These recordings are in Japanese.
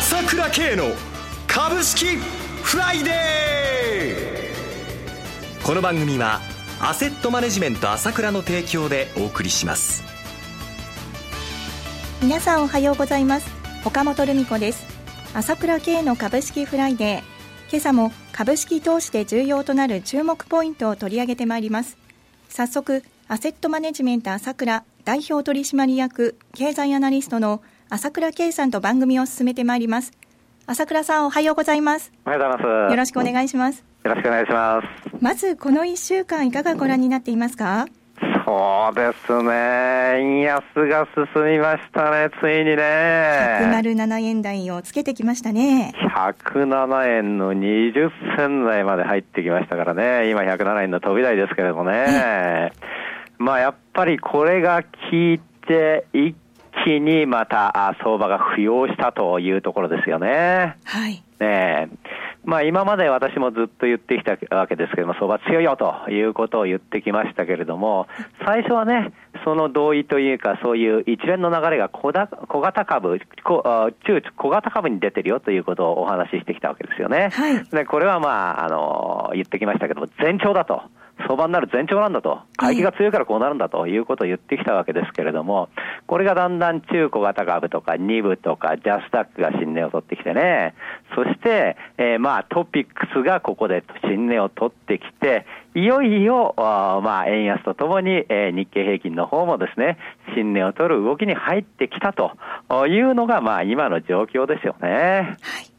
朝倉慶の株式フライデー。この番組はアセットマネジメント朝倉の提供でお送りします。皆さんおはようございます。岡本留美子です。朝倉慶の株式フライデー。今朝も株式投資で重要となる注目ポイントを取り上げてまいります。早速アセットマネジメント朝倉代表取締役経済アナリストの朝倉圭さんと番組を進めてまいります朝倉さんおはようございますおはようございますよろしくお願いしますよろしくお願いしますまずこの1週間いかがご覧になっていますか？そうですね。円安が進みましたね、ついにね。107円台をつけてきましたね。107円の20銭台まで入ってきましたからね。今107円の飛び台ですけれどもね。まあやっぱりこれが効いて、一気にまた相場が浮揚したというところですよね。はい。ねまあ、今まで私もずっと言ってきたわけですけども、相場強いよということを言ってきましたけれども、最初はね、その同意というか、そういう一連の流れが小型株、中小型株に出てるよということをお話ししてきたわけですよね。はい、でこれはまあ、あの、言ってきましたけども、前兆だと。相場になる前兆なんだと、回帰が強いからこうなるんだということを言ってきたわけですけれども、これがだんだん中小型株とか2部とかジャスタックが新値を取ってきてね、そして、えー、まあトピックスがここで新値を取ってきて、いよいよ、まあ、円安とともに、えー、日経平均の方もですね、新値を取る動きに入ってきたというのが、まあ、今の状況ですよね。はい。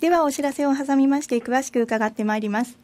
では、お知らせを挟みまして、詳しく伺ってまいります。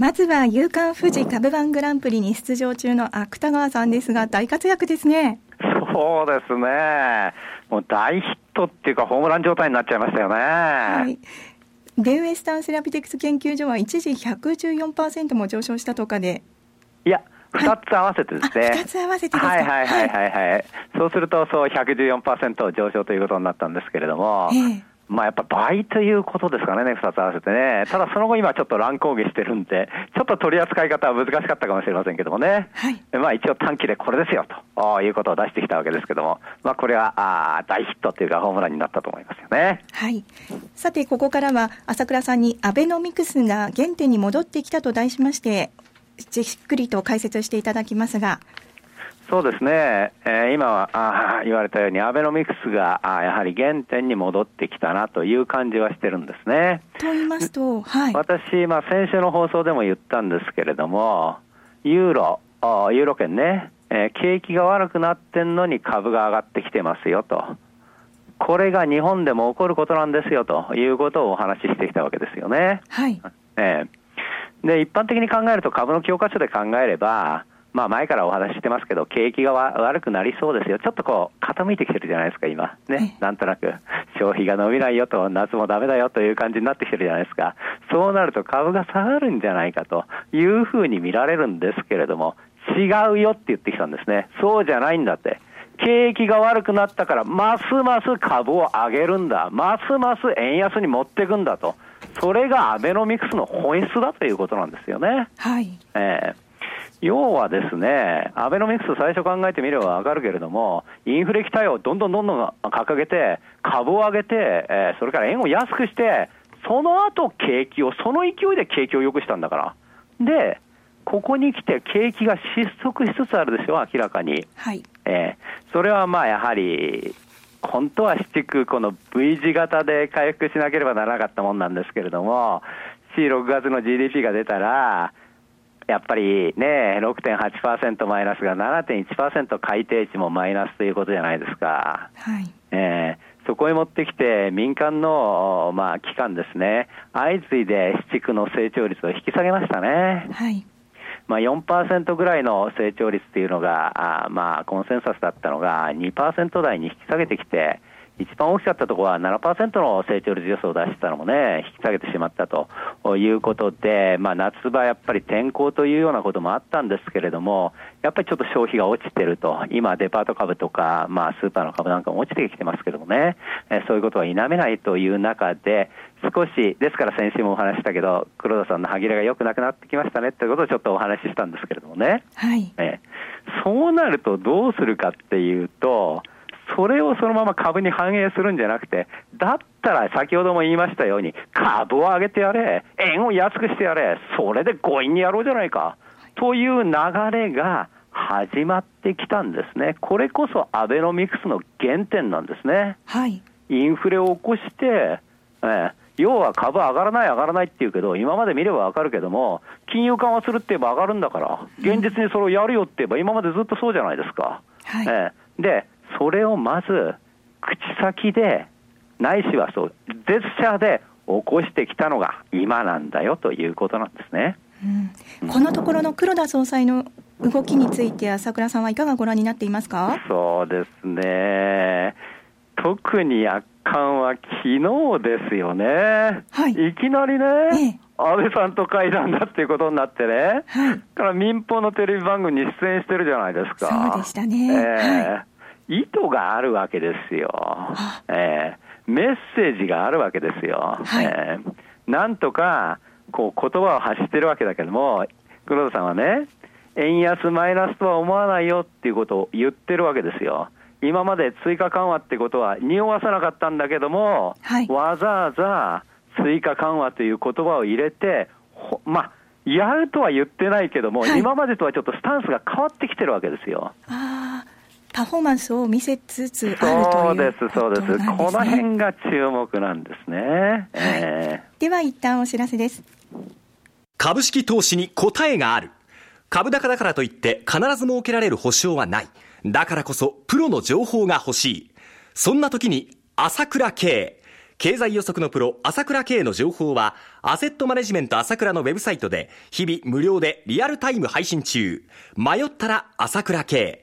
まずは夕刊富士株版グランプリに出場中の芥川さんですが、大活躍ですね。そうですね。もう大ヒットっていうか、ホームラン状態になっちゃいましたよね。はい。ウェスタンセラピテクス研究所は一時114%も上昇したとかで。いや、二つ合わせてですね。二つ合わせてですはいはいはいはいはい。そうすると、そう114%上昇ということになったんですけれども、ええ、まあやっぱ倍ということですかね、2つ合わせてね。ただその後今ちょっと乱高下してるんで、ちょっと取り扱い方は難しかったかもしれませんけどもね。はい。まあ一応短期でこれですよということを出してきたわけですけども、まあこれはあ大ヒットというかホームランになったと思いますよね。はい。さてここからは朝倉さんにアベノミクスが原点に戻ってきたと題しまして、じっくりと解説していただきますが。そうですね、えー、今はあ 言われたように、アベノミクスがあやはり原点に戻ってきたなという感じはしてるんですね。と言いますと、はい、私、まあ、先週の放送でも言ったんですけれども、ユーロ、ユーロ圏ね、えー、景気が悪くなってんのに株が上がってきてますよと。これが日本でも起こることなんですよということをお話ししてきたわけですよね。はい。えー、で、一般的に考えると株の教科書で考えれば、まあ前からお話ししてますけど、景気が悪くなりそうですよ。ちょっとこう、傾いてきてるじゃないですか、今。ね。なんとなく、消費が伸びないよと、夏もダメだよという感じになってきてるじゃないですか。そうなると株が下がるんじゃないかというふうに見られるんですけれども、違うよって言ってきたんですね。そうじゃないんだって。景気が悪くなったから、ますます株を上げるんだ。ますます円安に持っていくんだと。それがアベノミクスの本質だということなんですよね。はい。えー要はですね、アベノミクス最初考えてみればわかるけれども、インフレ期待をどんどんどんどん掲げて、株を上げて、えー、それから円を安くして、その後景気を、その勢いで景気を良くしたんだから。で、ここに来て景気が失速しつつあるでしょ、明らかに。はい。えー、それはまあやはり、本当はしていくこの V 字型で回復しなければならなかったもんなんですけれども、4、6月の GDP が出たら、やっぱりね、6.8%マイナスが7.1%改定値もマイナスということじゃないですか。はいえーそこへ持ってきて、民間の、まあ、機関ですね、相次いで市区の成長率を引き下げましたね。はいまあ、4%ぐらいの成長率っていうのが、あまあ、コンセンサスだったのが2%台に引き下げてきて、一番大きかったところは7%の成長率予想を出したのもね、引き下げてしまったということで、まあ、夏場、やっぱり天候というようなこともあったんですけれども、やっぱりちょっと消費が落ちてると、今、デパート株とか、まあ、スーパーの株なんかも落ちてきてますけどもね、えーそういうことは否めないという中で、少し、ですから先週もお話ししたけど、黒田さんの歯切れが良くなくなってきましたねということをちょっとお話ししたんですけれどもね。はい。ええそうなるとどうするかっていうと、それをそのまま株に反映するんじゃなくて、だったら先ほども言いましたように、株を上げてやれ、円を安くしてやれ、それで強引にやろうじゃないか、という流れが始まってきたんですね。これこそアベノミクスの原点なんですね。はいインフレを起こして、ええ要は株上がらない、上がらないって言うけど、今まで見ればわかるけども、金融緩和するって言えば上がるんだから、現実にそれをやるよって言えば、今までずっとそうじゃないですか。はいええで、それをまず、口先で、ないしはそう、ジェスチャーで起こしてきたのが今なんだよということなんですね。うんこのところの黒田総裁の動きについて、朝倉さんはいかがご覧になっていますか？そうですね。特に圧巻は昨日ですよね。はいきなりね、ええ安倍さんと会談だっていうことになってね。はいから民放のテレビ番組に出演してるじゃないですか。そうでしたねええ意図があるわけですよ。ええメッセージがあるわけですよ。はいええなんとか、こう、言葉を発してるわけだけども、黒田さんはね、円安マイナスとは思わないよっていうことを言ってるわけですよ。今まで追加緩和ってことは匂わさなかったんだけども、はいわざわざ追加緩和という言葉を入れて、ほまあ、やるとは言ってないけども、はい今までとはちょっとスタンスが変わってきてるわけですよ。パフォーマンスを見せつつあるそうですというこ、そうです。となんですねこの辺が注目なんですね。えでは一旦お知らせです株式投資に答えがある。株高だからといって必ず設けられる保証はない。だからこそプロの情報が欲しい。そんな時に朝倉慶。経済予測のプロ、朝倉慶の情報は、アセットマネジメント朝倉のウェブサイトで、日々無料でリアルタイム配信中。迷ったら朝倉慶。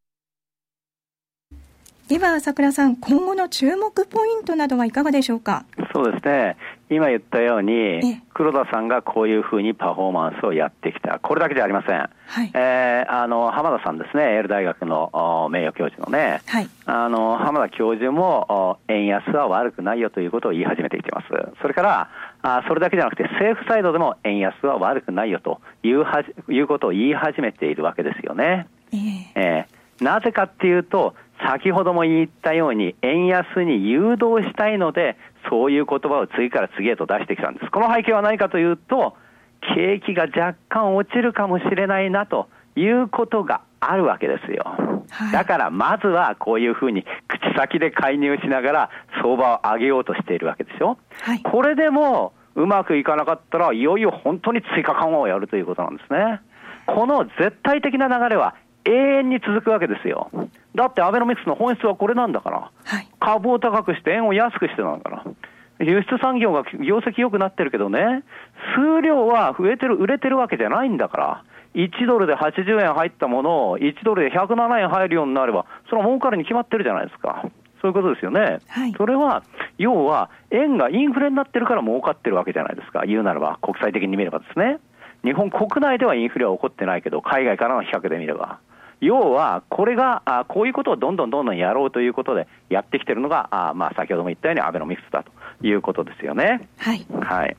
では朝倉さん今後の注目ポイントなどはいかがでしょうか？えそうですね。今言ったようえに、黒田さんがこういうふうにパフォーマンスをやってきた。これだけじゃありません。はいえーあの、浜田さんですね、エール大学のお名誉教授のね、はいあの、浜田教授も、お円安は悪くないよということを言い始めてきてます。それから、あそれだけじゃなくて、政府サイドでも円安は悪くないよというはじいうことを言い始めているわけですよね。えええーなぜかっていうと、先ほども言ったように、円安に誘導したいので、そういう言葉を次から次へと出してきたんです。この背景は何かというと、景気が若干落ちるかもしれないなということがあるわけですよ。はいだからまずはこういうふうに口先で介入しながら相場を上げようとしているわけでしょ。はいこれでもうまくいかなかったら、いよいよ本当に追加緩和をやるということなんですね。この絶対的な流れは永遠に続くわけですよ。だってアベノミクスの本質はこれなんだから。はい株を高くして円を安くしてなんだから。輸出産業が業績良くなってるけどね、数量は増えてる、売れてるわけじゃないんだから。1ドルで80円入ったものを1ドルで107円入るようになれば、それは儲かるに決まってるじゃないですか。そういうことですよね。はいそれは、要は、円がインフレになってるから儲かってるわけじゃないですか。言うならば、国際的に見ればですね。日本国内ではインフレは起こってないけど、海外からの比較で見れば。要は、これが、あこういうことをどんどんどんどんやろうということでやってきてるのが、あまあ、先ほども言ったようにアベノミクスだということですよね。はいはい。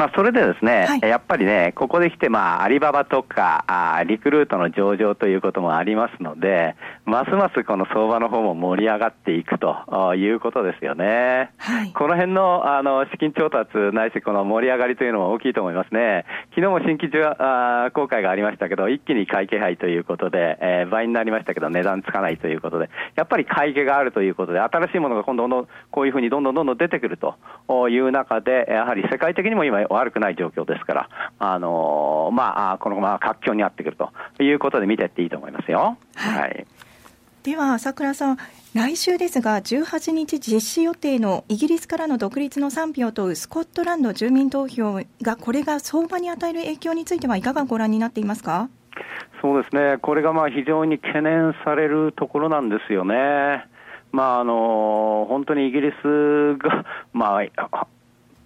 まあ、それでですね、はい、やっぱりね、ここで来て、まあ、アリババとかあ、リクルートの上場ということもありますので、ますますこの相場の方も盛り上がっていくということですよね。はい、この辺のあの資金調達ないし、この盛り上がりというのも大きいと思いますね。昨日も新規あ公開がありましたけど、一気に買い気配ということで、えー、倍になりましたけど、値段つかないということで、やっぱり買い気があるということで、新しいものが今度のこういうふうにどんどんどんどん出てくるという中で、やはり世界的にも今、悪くない状況ですから、あのー、まあ、このまま活況にあってくるということで見ていっていいと思いますよ。はい、はいでは朝倉さん、来週ですが、18日実施予定のイギリスからの独立の賛否を問うスコットランド住民投票が、これが相場に与える影響については、いかがご覧になっていますか？そうですね、これがまあ非常に懸念されるところなんですよね。まああの本当にイギリスが、まあ、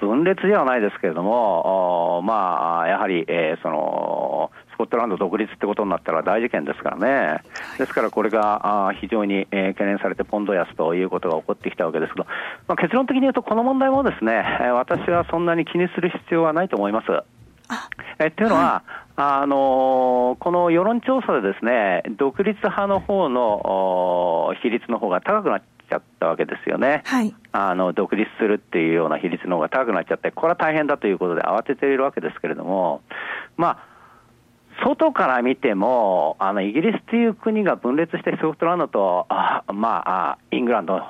分裂ではないですけれども、まあ、やはり、えー、そのスコットランド独立ってことになったら大事件ですからね、ですからこれがあ非常に、えー、懸念されてポンド安ということが起こってきたわけですけど、まあ、結論的に言うと、この問題もですね、私はそんなに気にする必要はないと思います。えっていうのは、はい、あのこの世論調査でですね独立派の方の比率の方が高くなっちゃったわけですよね、はい、あの独立するっていうような比率の方が高くなっちゃって、これは大変だということで慌てているわけですけれども、まあ、外から見ても、あのイギリスという国が分裂して、スコットランドと、あまあ、イングランド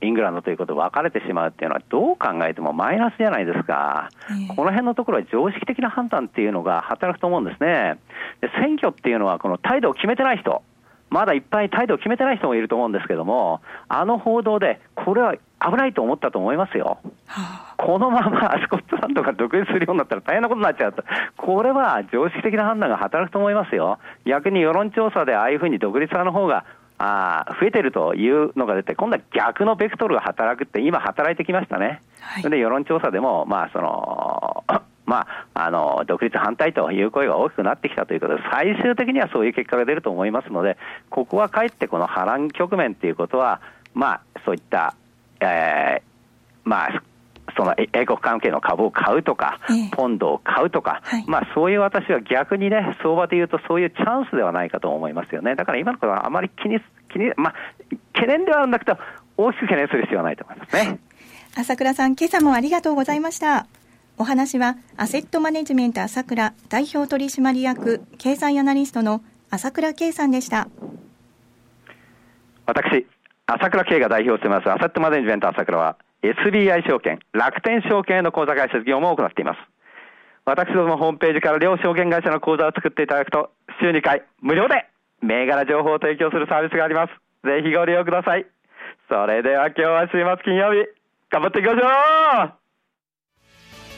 イングランドということで分かれてしまうっていうのは、どう考えてもマイナスじゃないですか、えー、この辺のところは常識的な判断っていうのが働くと思うんですね。で選挙っていうのは、この態度を決めてない人、まだいっぱい態度を決めてない人もいると思うんですけども、あの報道で、これは危ないと思ったと思いますよ。はあ、このままスコットランドが独立するようになったら大変なことになっちゃうと。これは常識的な判断が働くと思いますよ。逆に世論調査でああいうふうに独立派の方があ増えてるというのが出て、今度は逆のベクトルが働くって、今、働いてきましたね、はい、それで世論調査でも、まあそのまあ、あの独立反対という声が大きくなってきたということで、最終的にはそういう結果が出ると思いますので、ここはかえってこの波乱局面ということは、まあ、そういった、えー、まあ、その英国関係の株を買うとか、ポンドを買うとか、はい、まあそういう私は逆にね、相場でいうとそういうチャンスではないかと思いますよね。だから今のことはあまり気に、気に、まあ、懸念ではあるんだけど、大きく懸念する必要はないと思いますね。朝倉さん、今朝もありがとうございました。お話は、アセットマネジメント朝倉代表取締役経済アナリストの朝倉圭さんでした。私、朝倉圭が代表していますアセットマネジメント朝倉は、SBI 証券、楽天証券への口座開設業務を行っています。私どもホームページから両証券会社の口座を作っていただくと、週2回無料で銘柄情報を提供するサービスがあります。ぜひご利用ください。それでは今日は週末金曜日、頑張っていきましょう